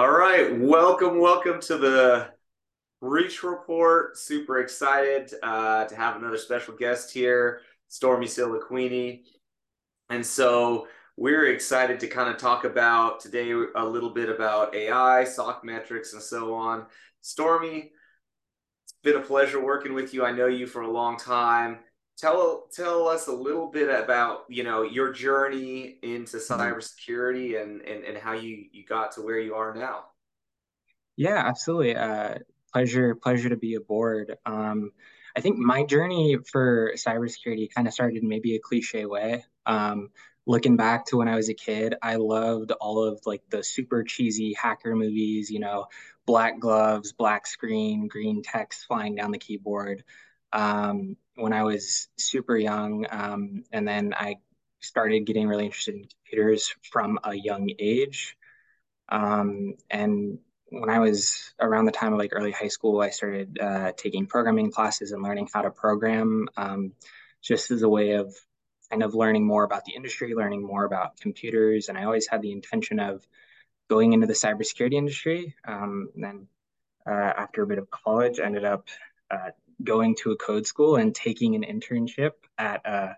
All right, welcome, welcome to the Breach Report. Super excited uh, to have another special guest here, Stormy Seliquini. And so we're excited to kind of talk about today a little bit about AI, SOC metrics, and so on. Stormy, it's been a pleasure working with you. I know you for a long time tell tell us a little bit about you know your journey into mm-hmm. cybersecurity and and, and how you you got to where you are now. Yeah absolutely. Uh, pleasure pleasure to be aboard. Um, i think my journey for cybersecurity kind of started in maybe a cliche way. Um, looking back to when i was a kid i loved all of like the super cheesy hacker movies you know black gloves black screen green text flying down the keyboard. Um, when I was super young. Um, and then I started getting really interested in computers from a young age. Um, and when I was around the time of like early high school, I started uh, taking programming classes and learning how to program um, just as a way of kind of learning more about the industry, learning more about computers. And I always had the intention of going into the cybersecurity industry. Um, and then uh, after a bit of college, ended up uh, going to a code school and taking an internship at uh,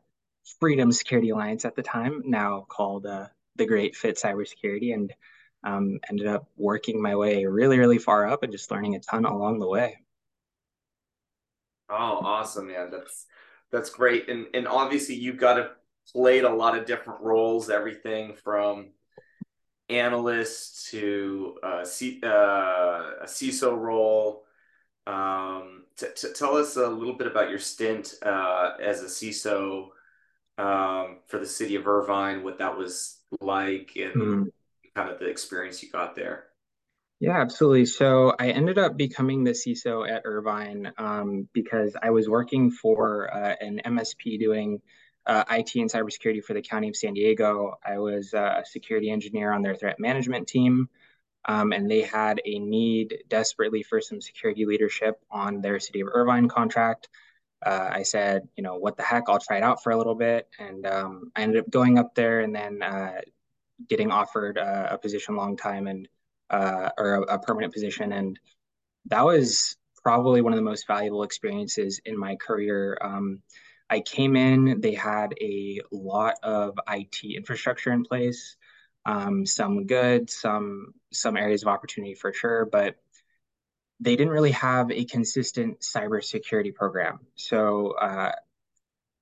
Freedom Security Alliance at the time, now called uh, the Great Fit Cybersecurity, and um, ended up working my way really, really far up and just learning a ton along the way. Oh, awesome, man! That's that's great, and and obviously you've got to played a lot of different roles, everything from analyst to uh, C, uh, a CISO role t- t- tell us a little bit about your stint uh, as a CISO um, for the city of Irvine, what that was like, and mm. kind of the experience you got there. Yeah, absolutely. So I ended up becoming the CISO at Irvine um, because I was working for uh, an MSP doing uh, IT and cybersecurity for the County of San Diego. I was uh, a security engineer on their threat management team um, and they had a need desperately for some security leadership on their City of Irvine contract. Uh, I said, you know, what the heck, I'll try it out for a little bit. And um, I ended up going up there and then uh, getting offered uh, a position long time and uh, or a, a, permanent position. And that was probably one of the most valuable experiences in my career. Um, I came in, they had a lot of IT infrastructure in place um, some good, some some areas of opportunity for sure, but they didn't really have a consistent cybersecurity program. So uh,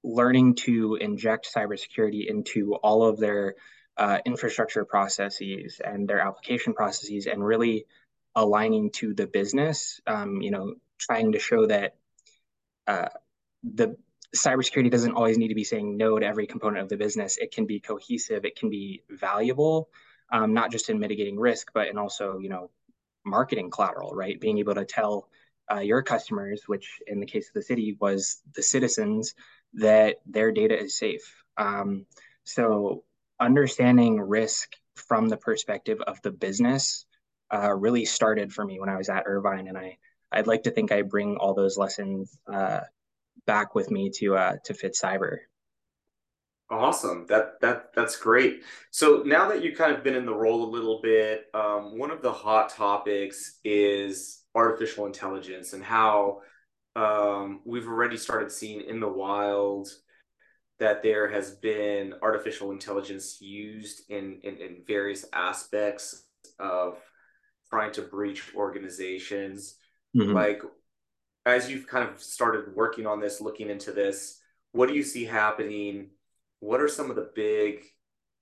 learning to inject cybersecurity into all of their uh, infrastructure processes and their application processes and really aligning to the business, um, you know, trying to show that uh, the cybersecurity doesn't always need to be saying no to every component of the business. It can be cohesive. It can be valuable, um, not just in mitigating risk, but in also, you know, marketing collateral, right? Being able to tell uh, your customers, which in the case of the city was the citizens, that their data is safe. Um, so understanding risk from the perspective of the business uh, really started for me when I was at Irvine, and I I'd like to think I bring all those lessons uh, back with me to uh, to Fit Cyber. Awesome. That that that's great. So now that you've kind of been in the role a little bit, um, one of the hot topics is artificial intelligence and how um, we've already started seeing in the wild that there has been artificial intelligence used in, in, in various aspects of trying to breach organizations. Mm-hmm. Like as you've kind of started working on this, looking into this, what do you see happening? What are some of the big,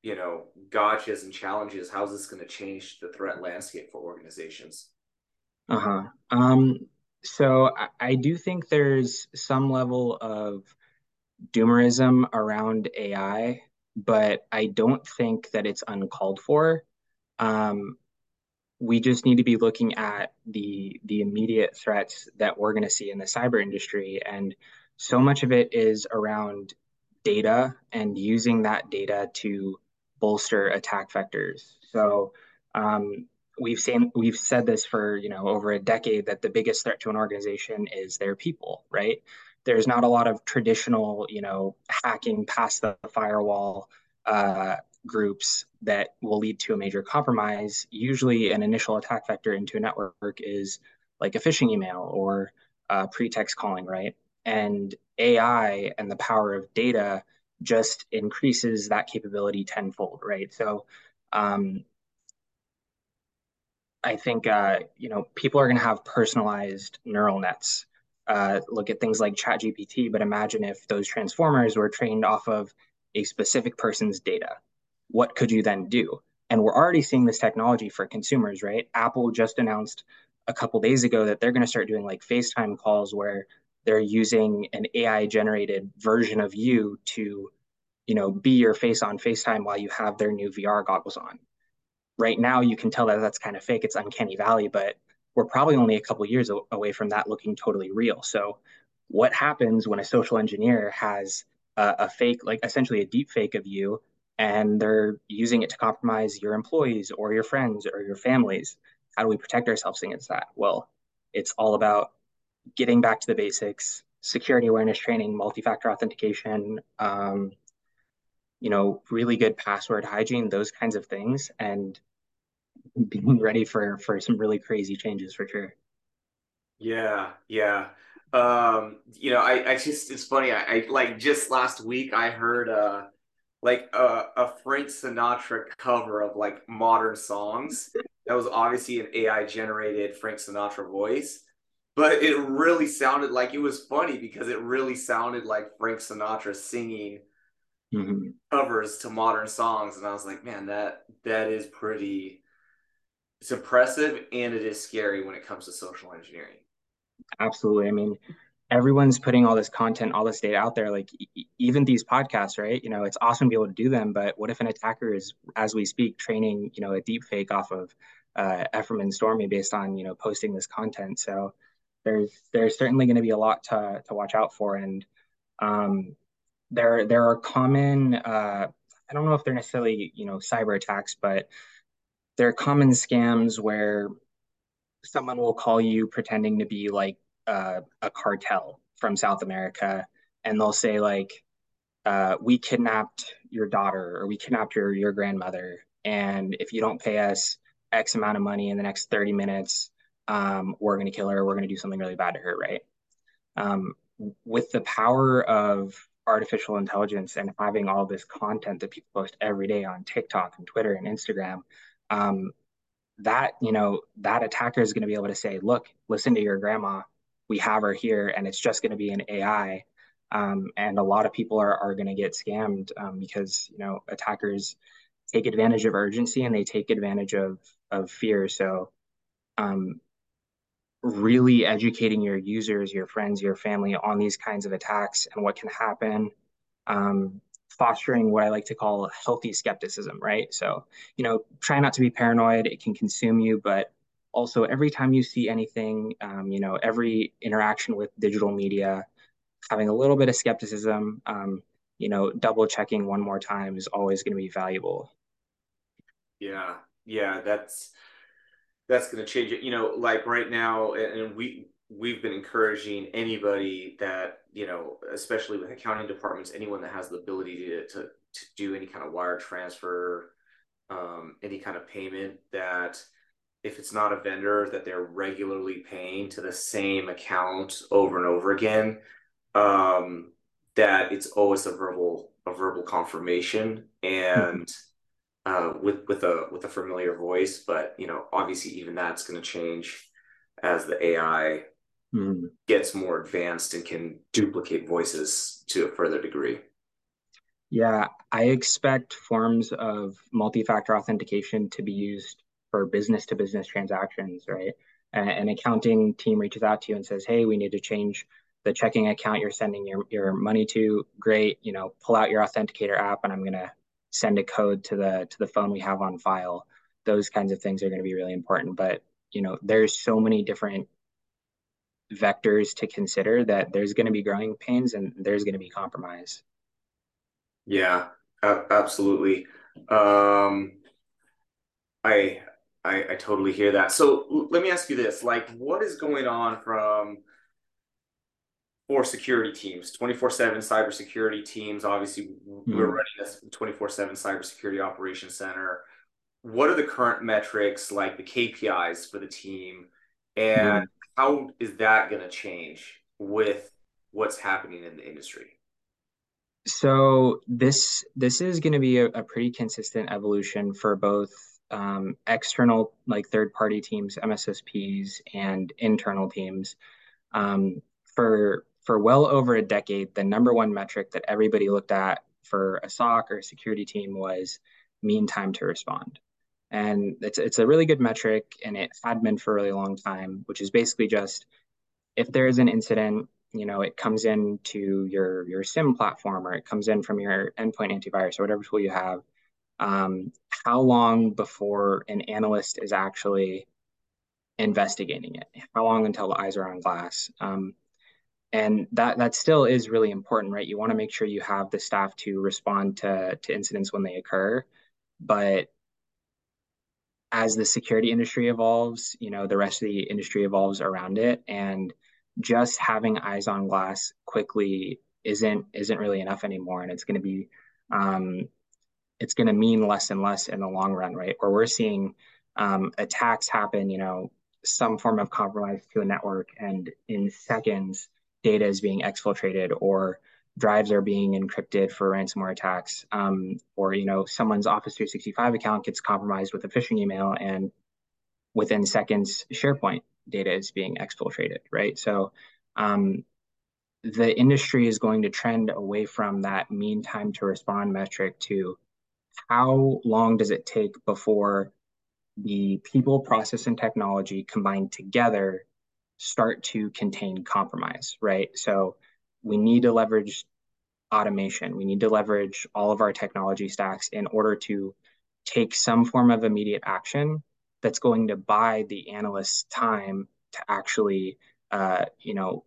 you know, gotchas and challenges? How's this going to change the threat landscape for organizations? Uh huh. Um, so I, I do think there's some level of doomerism around AI, but I don't think that it's uncalled for. Um, we just need to be looking at the the immediate threats that we're going to see in the cyber industry and so much of it is around data and using that data to bolster attack vectors. So um, we've seen we've said this for you know over a decade that the biggest threat to an organization is their people right? There's not a lot of traditional you know hacking past the firewall uh, groups that will lead to a major compromise, usually an initial attack vector into a network is like a phishing email or uh, pretext calling, right? And AI and the power of data just increases that capability tenfold, right? So um, I think uh, you know people are going to have personalized neural nets. Uh, look at things like ChatGPT, but imagine if those transformers were trained off of a specific person's data. What could you then do? And we're already seeing this technology for consumers, right? Apple just announced a couple days ago that they're going to start doing like FaceTime calls where they're using an AI generated version of you to, you know, be your face on FaceTime while you have their new VR goggles on. Right now, you can tell that that's kind of fake. It's uncanny valley, but we're probably only a couple years away from that looking totally real. So, what happens when a social engineer has a, a fake, like essentially a deep fake of you, and they're using it to compromise your employees or your friends or your families? How do we protect ourselves against that? Well, it's all about getting back to the basics, security awareness training, multi-factor authentication, um, you know, really good password hygiene, those kinds of things, and being ready for for some really crazy changes for sure. Yeah, yeah. Um, you know, I, I just it's funny. I, I like just last week I heard uh like a, a Frank Sinatra cover of like modern songs. That was obviously an AI generated Frank Sinatra voice but it really sounded like it was funny because it really sounded like Frank Sinatra singing mm-hmm. covers to modern songs, and I was like, man, that that is pretty. It's impressive and it is scary when it comes to social engineering. Absolutely. I mean, everyone's putting all this content, all this data out there. Like e- even these podcasts, right? You know, it's awesome to be able to do them, but what if an attacker is, as we speak, training, you know, a deep fake off of uh, Ephraim and Stormy based on, you know, posting this content? So there's there's certainly going to be a lot to to watch out for, and um, there there are common uh, I don't know if they're necessarily you know cyber attacks, but there are common scams where someone will call you pretending to be like uh, a cartel from South America, and they'll say like, uh, "We kidnapped your daughter, or we kidnapped your your grandmother, and if you don't pay us X amount of money in the next 30 minutes, um, we're going to kill her, we're going to do something really bad to her, right? Um, with the power of artificial intelligence and having all this content that people post every day on TikTok and Twitter and Instagram, um, that you know that attacker is going to be able to say, "Look, listen to your grandma. We have her here, and it's just going to be an AI." Um, and a lot of people are are going to get scammed um, because you know attackers take advantage of urgency and they take advantage of of fear. So um, really educating your users, your friends, your family on these kinds of attacks and what can happen. Um, fostering what I like to call healthy skepticism, right? So, you know, try not to be paranoid. It can consume you, but also every time you see anything, um, you know, every interaction with digital media, having a little bit of skepticism, um, you know, double checking one more time is always going to be valuable. Yeah, yeah, that's that's going to change it. You know, like right now, and we we've been encouraging anybody that you know, especially with accounting departments, anyone that has the ability to to, to do any kind of wire transfer, um, any kind of payment that if it's not a vendor that they're regularly paying to the same account over and over again, um, that it's always a verbal a verbal confirmation and. Uh, with with a with a familiar voice. But you know, obviously, even that's going to change as the AI mm. gets more advanced and can duplicate voices to a further degree. Yeah, I expect forms of multi-factor authentication to be used for business to business transactions, right? An accounting team reaches out to you and says, "Hey, we need to change the checking account you're sending your, your money to. Great, you know, pull out your authenticator app, and I'm gonna send a code to the to the phone we have on file those kinds of things are going to be really important. But you know there's so many different vectors to consider that there's going to be growing pains and there's going to be compromise. Yeah absolutely. Um I, I i totally hear that. So let me ask you this like what is going on from for security teams, 24 7 cybersecurity teams. Obviously, mm-hmm. we're running this 24 7 cybersecurity operations center. What are the current metrics, like the KPIs for the team? And mm-hmm. how is that going to change with what's happening in the industry? So this this is going to be a, a, pretty consistent evolution for both um, external, like third party teams, MSSPs, and internal teams. Um, for for well over a decade, the number one metric that everybody looked at for a SOC or a security team was mean time to respond. And it's it's a really good metric, and it had been for a really long time, which is basically just if there is an incident, you know, it comes into your your SIEM platform or it comes in from your endpoint antivirus or whatever tool you have. Um, how long before an analyst is actually investigating it? How long until the eyes are on glass? Um, and that that still is really important, right? You want to make sure you have the staff to respond to to incidents when they occur, but as the security industry evolves, you know, the rest of the industry evolves around it, and just having eyes on glass quickly isn't isn't really enough anymore, and it's going to be um, it's going to mean less and less in the long run, right? Where we're seeing um, attacks happen, you know, some form of compromise to a network, and in seconds, data is being exfiltrated, or drives are being encrypted for ransomware attacks, um, or you know, someone's Office 365 account gets compromised with a phishing email, and within seconds, SharePoint data is being exfiltrated, right? So um, the industry is going to trend away from that mean time to respond metric to how long does it take before the people, process, and technology combined together start to contain compromise, right? So we need to leverage automation. We need to leverage all of our technology stacks in order to take some form of immediate action that's going to buy the analysts time to actually, uh, you know,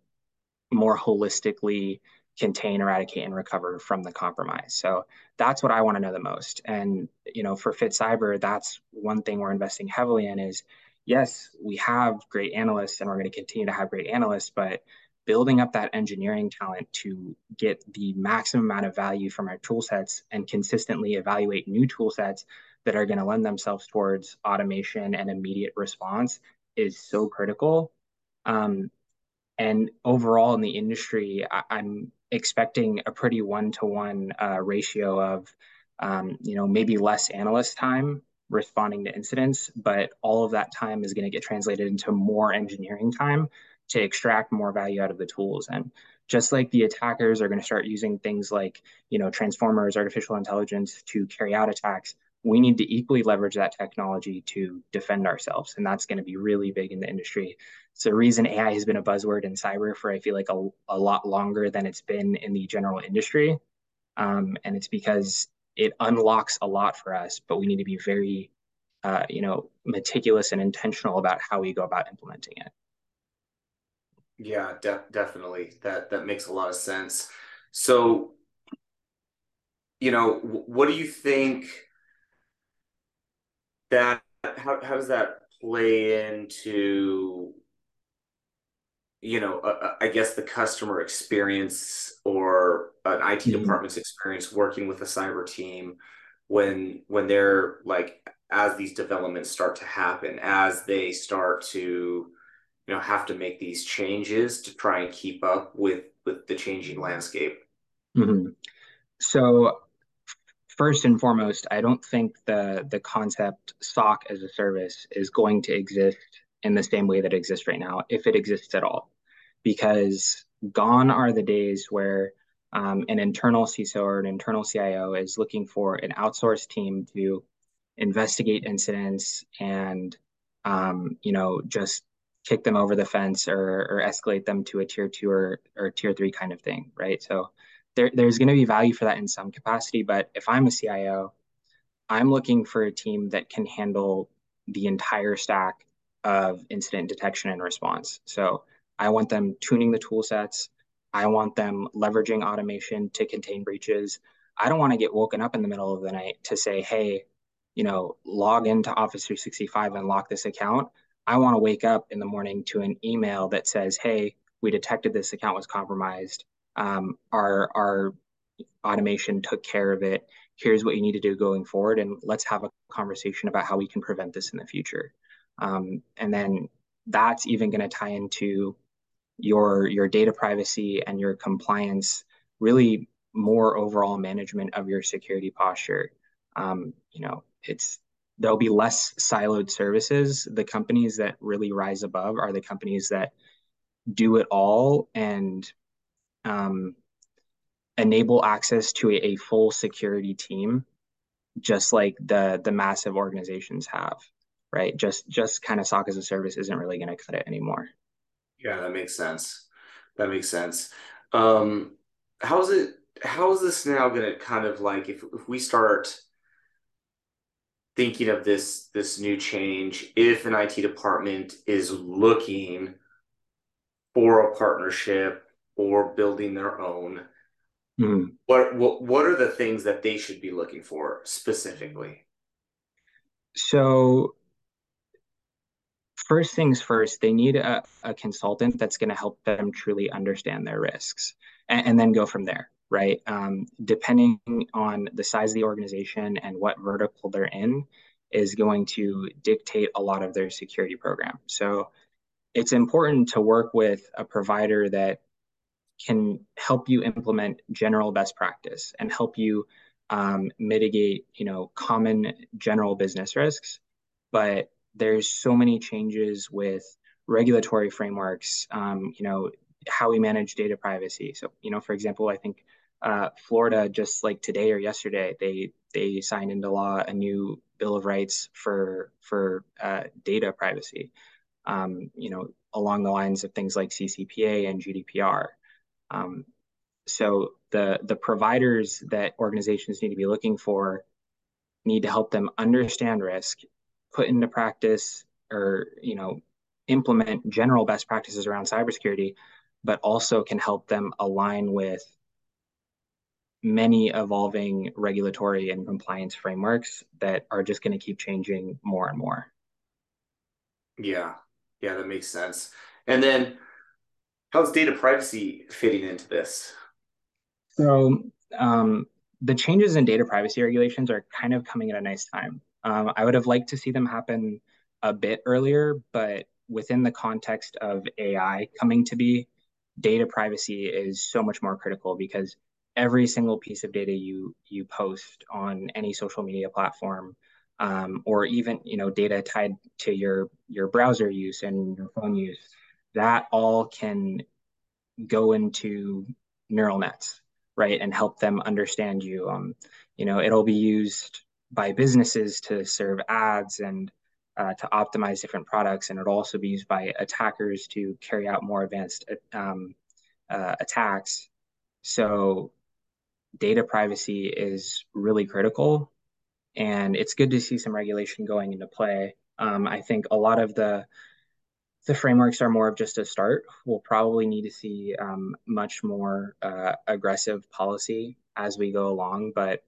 more holistically contain, eradicate, and recover from the compromise. So that's what I want to know the most. And you know, for Fit Cyber, that's one thing we're investing heavily in. Is yes, we have great analysts, and we're going to continue to have great analysts, but building up that engineering talent to get the maximum amount of value from our tool sets and consistently evaluate new tool sets that are going to lend themselves towards automation and immediate response is so critical. Um, and overall in the industry, I, am expecting a pretty one-to-one uh, ratio of, um, you know, maybe less analyst time responding to incidents, but all of that time is going to get translated into more engineering time to extract more value out of the tools. And just like the attackers are going to start using things like, you know, transformers, artificial intelligence to carry out attacks, we need to equally leverage that technology to defend ourselves. And that's going to be really big in the industry. It's the reason AI has been a buzzword in cyber for, I feel like, a, a lot longer than it's been in the general industry. Um, and it's because it unlocks a lot for us, but we need to be very, uh, you know, meticulous and intentional about how we go about implementing it. Yeah, de- definitely. That that makes a lot of sense. So, you know, what do you think? that how, how does that play into you know uh, uh i guess the customer experience an it mm-hmm. department's experience working with a cyber team when when they're like as these developments start to happen as they start to you know have to make these changes to try and keep up with with the changing landscape mm-hmm. so first and foremost, I don't think the the concept SOC as a service is going to exist in the same way that it exists right now, if it exists at all, because gone are the days where um, an internal CISO or an internal CIO is looking for an outsourced team to investigate incidents and um, you know just kick them over the fence or, or escalate them to a tier two or, or tier three kind of thing, right? So there, there's going to be value for that in some capacity. But if I'm a CIO, I'm looking for a team that can handle the entire stack of incident detection and response. So I want them tuning the tool sets. I want them leveraging automation to contain breaches. I don't want to get woken up in the middle of the night to say, hey, you know, log into Office 365 and lock this account. I want to wake up in the morning to an email that says, hey, we detected this account was compromised. Um, our our automation took care of it. Here's what you need to do going forward, and let's have a conversation about how we can prevent this in the future. Um, and then that's even going to tie into your your data privacy and your compliance, really more overall management of your security posture. Um, you know, it's there'll be less siloed services. The companies that really rise above are the companies that do it all and um, enable access to a, a, full security team, just like the the massive organizations have. Right? Just just kind of SOC as a service isn't really going to cut it anymore. Yeah, that makes sense. That makes sense. Um, how's it? How is this now going to kind of like if if we start thinking of this this new change if an IT department is looking for a partnership or building their own mm. what, what what are the things that they should be looking for specifically so first things first they need a, a consultant that's going to help them truly understand their risks and, and then go from there right? Um, depending on the size of the organization and what vertical they're in, is going to dictate a lot of their security program. So it's important to work with a provider that can help you implement general best practice and help you um, mitigate, you know, common general business risks. But there's so many changes with regulatory frameworks, um, you know, how we manage data privacy. So, you know, for example, I think uh, Florida just like today or yesterday they they signed into law a new bill of rights for for uh, data privacy. Um, you know, along the lines of things like CCPA and GDPR. Um, so the the providers that organizations need to be looking for need to help them understand risk, put into practice, or you know, implement general best practices around cybersecurity, but also can help them align with many evolving regulatory and compliance frameworks that are just going to keep changing more and more. Yeah, yeah, that makes sense. And then how's data privacy fitting into this? So, um, the changes in data privacy regulations are kind of coming at a nice time. Um, I would have liked to see them happen a bit earlier, but within the context of AI coming to be, data privacy is so much more critical because every single piece of data you you post on any social media platform um, or even you know data tied to your your browser use and your phone use that all can go into neural nets right and help them understand you. Um, you know it'll be used by businesses to serve ads and uh, to optimize different products and it'll also be used by attackers to carry out more advanced um, uh, attacks so data privacy is really critical. And it's good to see some regulation going into play. Um, I think a lot of the the frameworks are more of just a start. We'll probably need to see um, much more uh, aggressive policy as we go along, but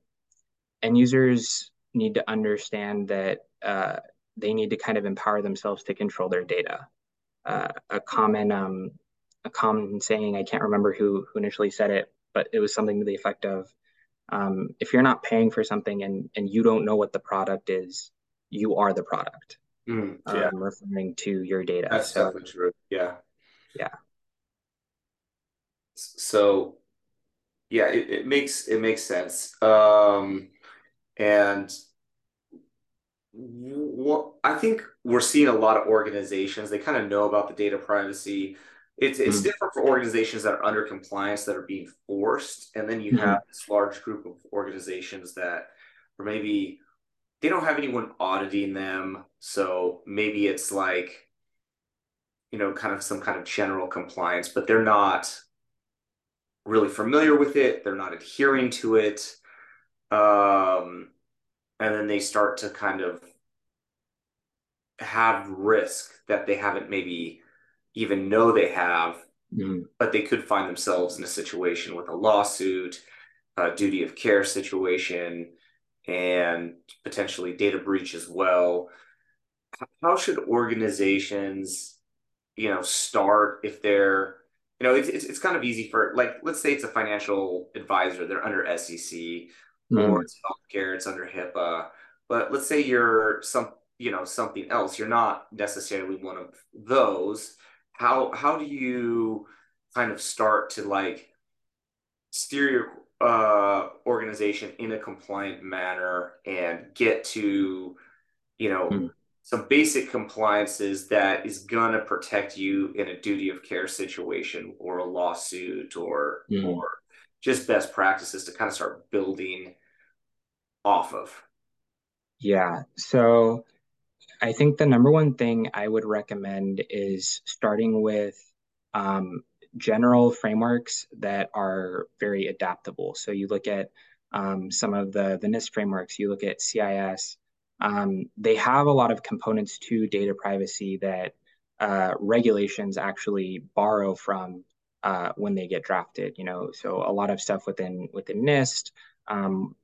end users need to understand that uh, they need to kind of empower themselves to control their data. Uh, a common um, a common saying, I can't remember who who initially said it, but it was something to the effect of um, if you're not paying for something and and you don't know what the product is, you are the product. Mm, yeah. Um, referring to your data. That's so, definitely true. Yeah. Yeah. So yeah, it, it makes it makes sense. Um and what I think we're seeing a lot of organizations, they kind of know about the data privacy it's it's mm-hmm. different for organizations that are under compliance that are being forced, and then you mm-hmm. have this large group of organizations that, or maybe they don't have anyone auditing them, so maybe it's like, you know, kind of some kind of general compliance, but they're not really familiar with it. They're not adhering to it, um, and then they start to kind of have risk that they haven't maybe even know they have, mm-hmm. but they could find themselves in a situation with a lawsuit, a duty of care situation, and potentially data breach as well. How should organizations, you know, start if they're you know, it's, it's, it's kind of easy for like, let's say it's a financial advisor, they're under SEC mm. or it's healthcare, it's under HIPAA. But let's say you're some, you know, something else. You're not necessarily one of those. How how do you kind of start to like steer your uh, organization in a compliant manner and get to, you know, mm some basic compliances that is gonna protect you in a duty of care situation or a lawsuit or mm. or just best practices to kind of start building off of. Yeah. So I think the number one thing I would recommend is starting with um, general frameworks that are very adaptable. So you look at um, some of the, the NIST frameworks, you look at CIS, um, they have a lot of components to data privacy that uh, regulations actually borrow from uh, when they get drafted. You know, so a lot of stuff within within NIST, um,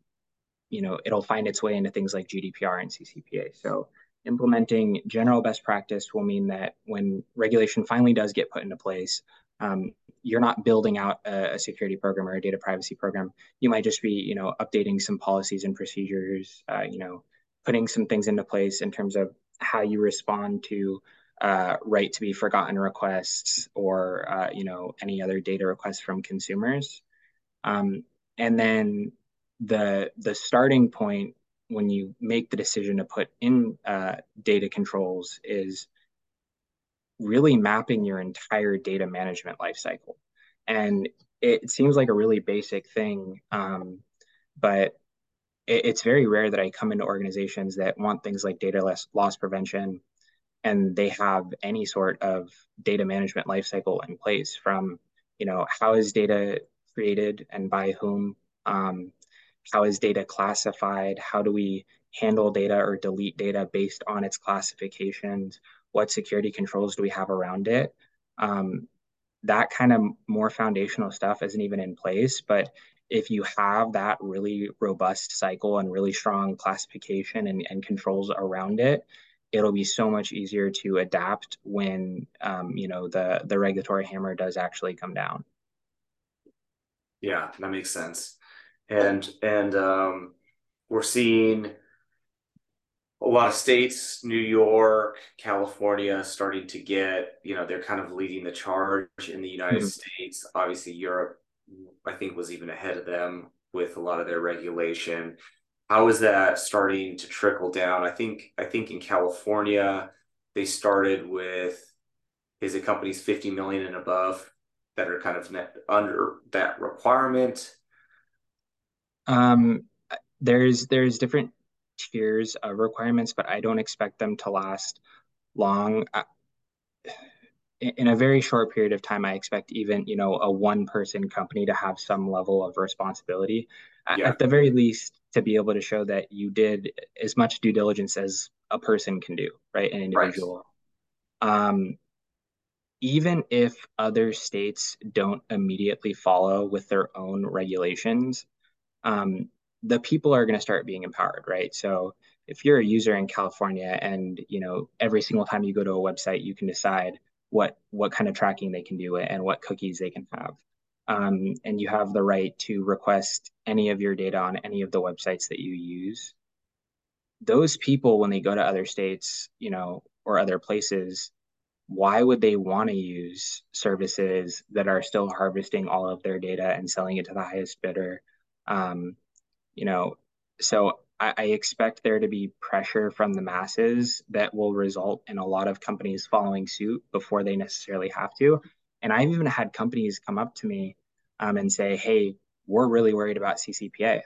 you know, it'll find its way into things like GDPR and CCPA. So implementing general best practice will mean that when regulation finally does get put into place, um, you're not building out a, a, security program or a data privacy program. You might just be, you know, updating some policies and procedures, uh, you know, putting some things into place in terms of how you respond to uh, right to be forgotten requests or uh, you know any other data requests from consumers um, and then the the starting point when you make the decision to put in uh, data controls is really mapping your entire data management lifecycle and it seems like a really basic thing um, but it, it's very rare that I come into organizations that want things like data loss, loss prevention and they have any sort of data management lifecycle in place from, you know, how is data created and by whom? Um, how is data classified? How do we handle data or delete data based on its classifications? What security controls do we have around it? Um, that kind of more foundational stuff isn't even in place, but if you have that really robust cycle and really strong classification and, and controls around it, it'll be so much easier to adapt when um, you know the the regulatory hammer does actually come down. Yeah, that makes sense. And and um, we're seeing a lot of states, New York, California, starting to get, you know, they're kind of leading the charge in the United mm-hmm. States. Obviously, Europe I think was even ahead of them with a lot of their regulation. How is that starting to trickle down? I think I think in California they started with is it companies 50 million and above that are kind of net under that requirement? Um, there's there's different tiers of requirements, but I don't expect them to last long in a very short period of time, I expect even you know a one person company to have some level of responsibility, yeah. at the very least, to be able to show that you did as much due diligence as a person can do, right? An individual. Right. Um, even if other states don't immediately follow with their own regulations, um, the people are going to start being empowered, right? So if you're a user in California and you know every single time you go to a website, you can decide what what kind of tracking they can do and what cookies they can have. Um, and you have the right to request any of your data on any of the websites that you use. Those people, when they go to other states, you know, or other places, why would they want to use services that are still harvesting all of their data and selling it to the highest bidder? Um, you know, so I, I expect there to be pressure from the masses that will result in a lot of companies following suit before they necessarily have to. And I've even had companies come up to me um, and say, "Hey, we're really worried about CCPA,"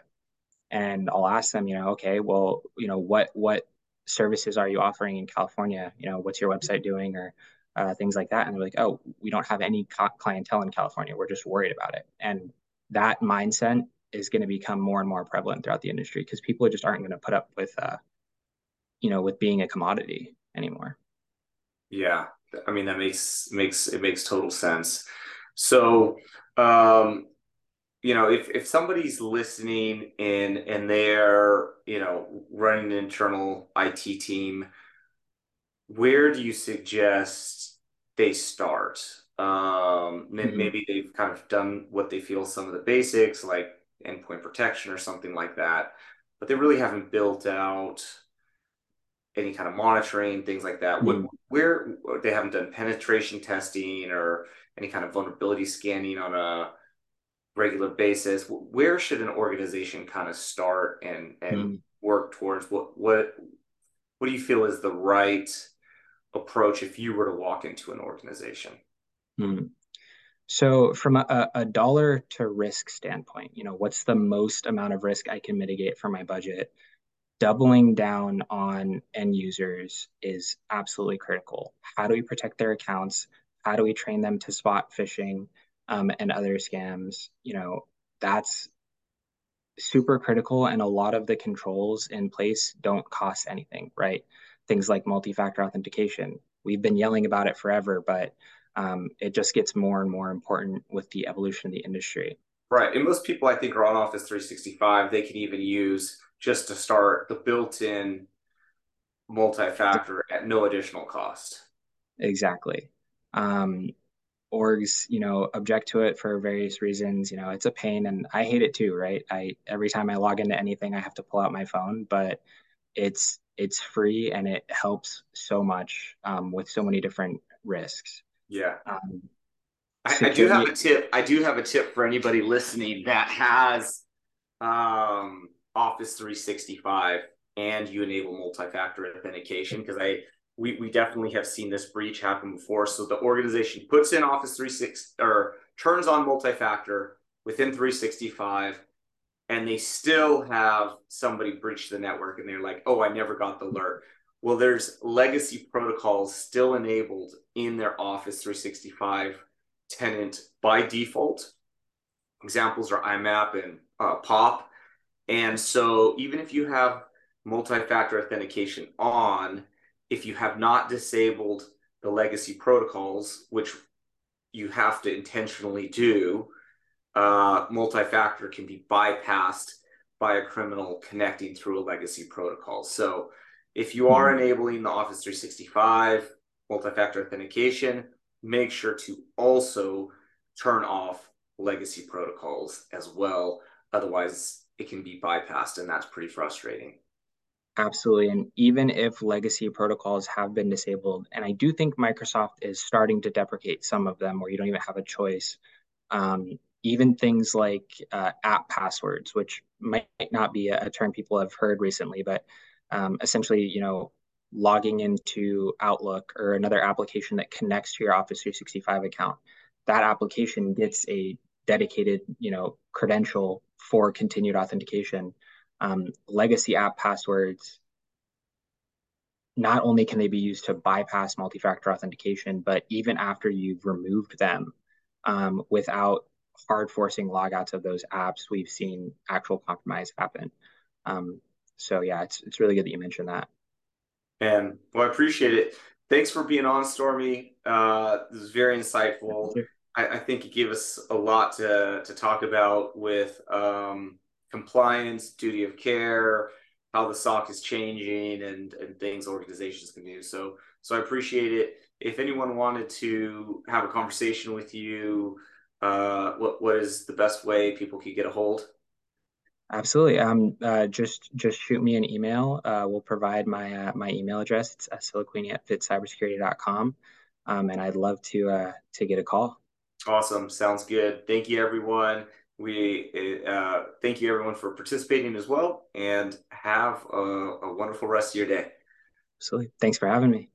and I'll ask them, you know, okay, well, you know, what what services are you offering in California? You know, what's your website doing, or uh, things like that. And they're like, "Oh, we don't have any clientele in California. We're just worried about it." And that mindset is going to become more and more prevalent throughout the industry because people just aren't going to put up with, uh, you know, with being a commodity anymore. Yeah, I mean that makes makes it makes total sense. So, um, you know, if if somebody's listening and and they're you know running an internal IT team, where do you suggest they start? Um, mm-hmm. maybe they've kind of done what they feel some of the basics, like endpoint protection or something like that, but they really haven't built out any kind of monitoring, things like that. Mm-hmm. where they haven't done penetration testing or any kind of vulnerability scanning on a regular basis. Where should an organization kind of start and and mm-hmm. work towards what what what do you feel is the right approach if you were to walk into an organization? Hmm. So, from a, a dollar to risk standpoint, you know, what's the most amount of risk I can mitigate for my budget? Doubling down on end users is absolutely critical. How do we protect their accounts? How do we train them to spot phishing um, and other scams? You know, that's super critical. And a lot of the controls in place don't cost anything, right? Things like multi factor authentication. We've been yelling about it forever, but um, it just gets more and more important with the evolution of the industry. Right. And most people, I think, are on Office 365. They can even use just to start the built in multi factor at no additional cost. Exactly. Um, orgs, you know, object to it for various reasons. You know, it's a pain and I hate it too, right? I every time I log into anything, I have to pull out my phone, but it's it's free and it helps so much um, with so many different risks. Yeah. Um, I, I, do have a tip. I do have a tip for anybody listening that has um, Office 365 and you enable multi-factor authentication because I we, we definitely have seen this breach happen before. So the organization puts in Office 360 or turns on multi-factor within 365 and they still have somebody breach the network and they're like, oh, I never got the alert. Well, there's legacy protocols still enabled in their Office 365 tenant by default. Examples are IMAP and uh, POP. And so even if you have multi-factor authentication on, if you have not disabled the legacy protocols, which you have to intentionally do, uh, multi-factor can be bypassed by a criminal connecting through a legacy protocol. So if you are mm-hmm. enabling the Office 365 multi-factor authentication, make sure to also turn off legacy protocols as well. Otherwise, it can be bypassed, and that's pretty frustrating. Absolutely. And even if legacy protocols have been disabled, and I do think Microsoft is starting to deprecate some of them where you don't even have a choice, um, even things like uh, app passwords, which might not be a, a, term people have heard recently, but um, essentially, you know, logging into Outlook or another application that connects to your Office 365 account, that application gets a dedicated, you know, credential for continued authentication. Um, legacy app passwords, not only can they be used to bypass multi-factor authentication, but even after you've removed them um, without hard forcing logouts of those apps, we've seen actual compromise happen. Um, so yeah, it's it's really good that you mentioned that. And well, I appreciate it. Thanks for being on, Stormy. Uh, this is very insightful. I, I, think it gave us a lot to to talk about with um, compliance, duty of care, how the SOC is changing, and and things organizations can do. So so I appreciate it. If anyone wanted to have a conversation with you, uh, what what is the best way people could get a hold? Absolutely. Um, uh, just just shoot me an email. Uh, we'll provide my uh, my email address. It's uh, at fitcybersecurity.com. Um, and I'd love to uh, to get a call. Awesome. Sounds good. Thank you, everyone. We uh, thank you, everyone, for participating as well, and have a, a wonderful rest of your day. Absolutely. Thanks for having me.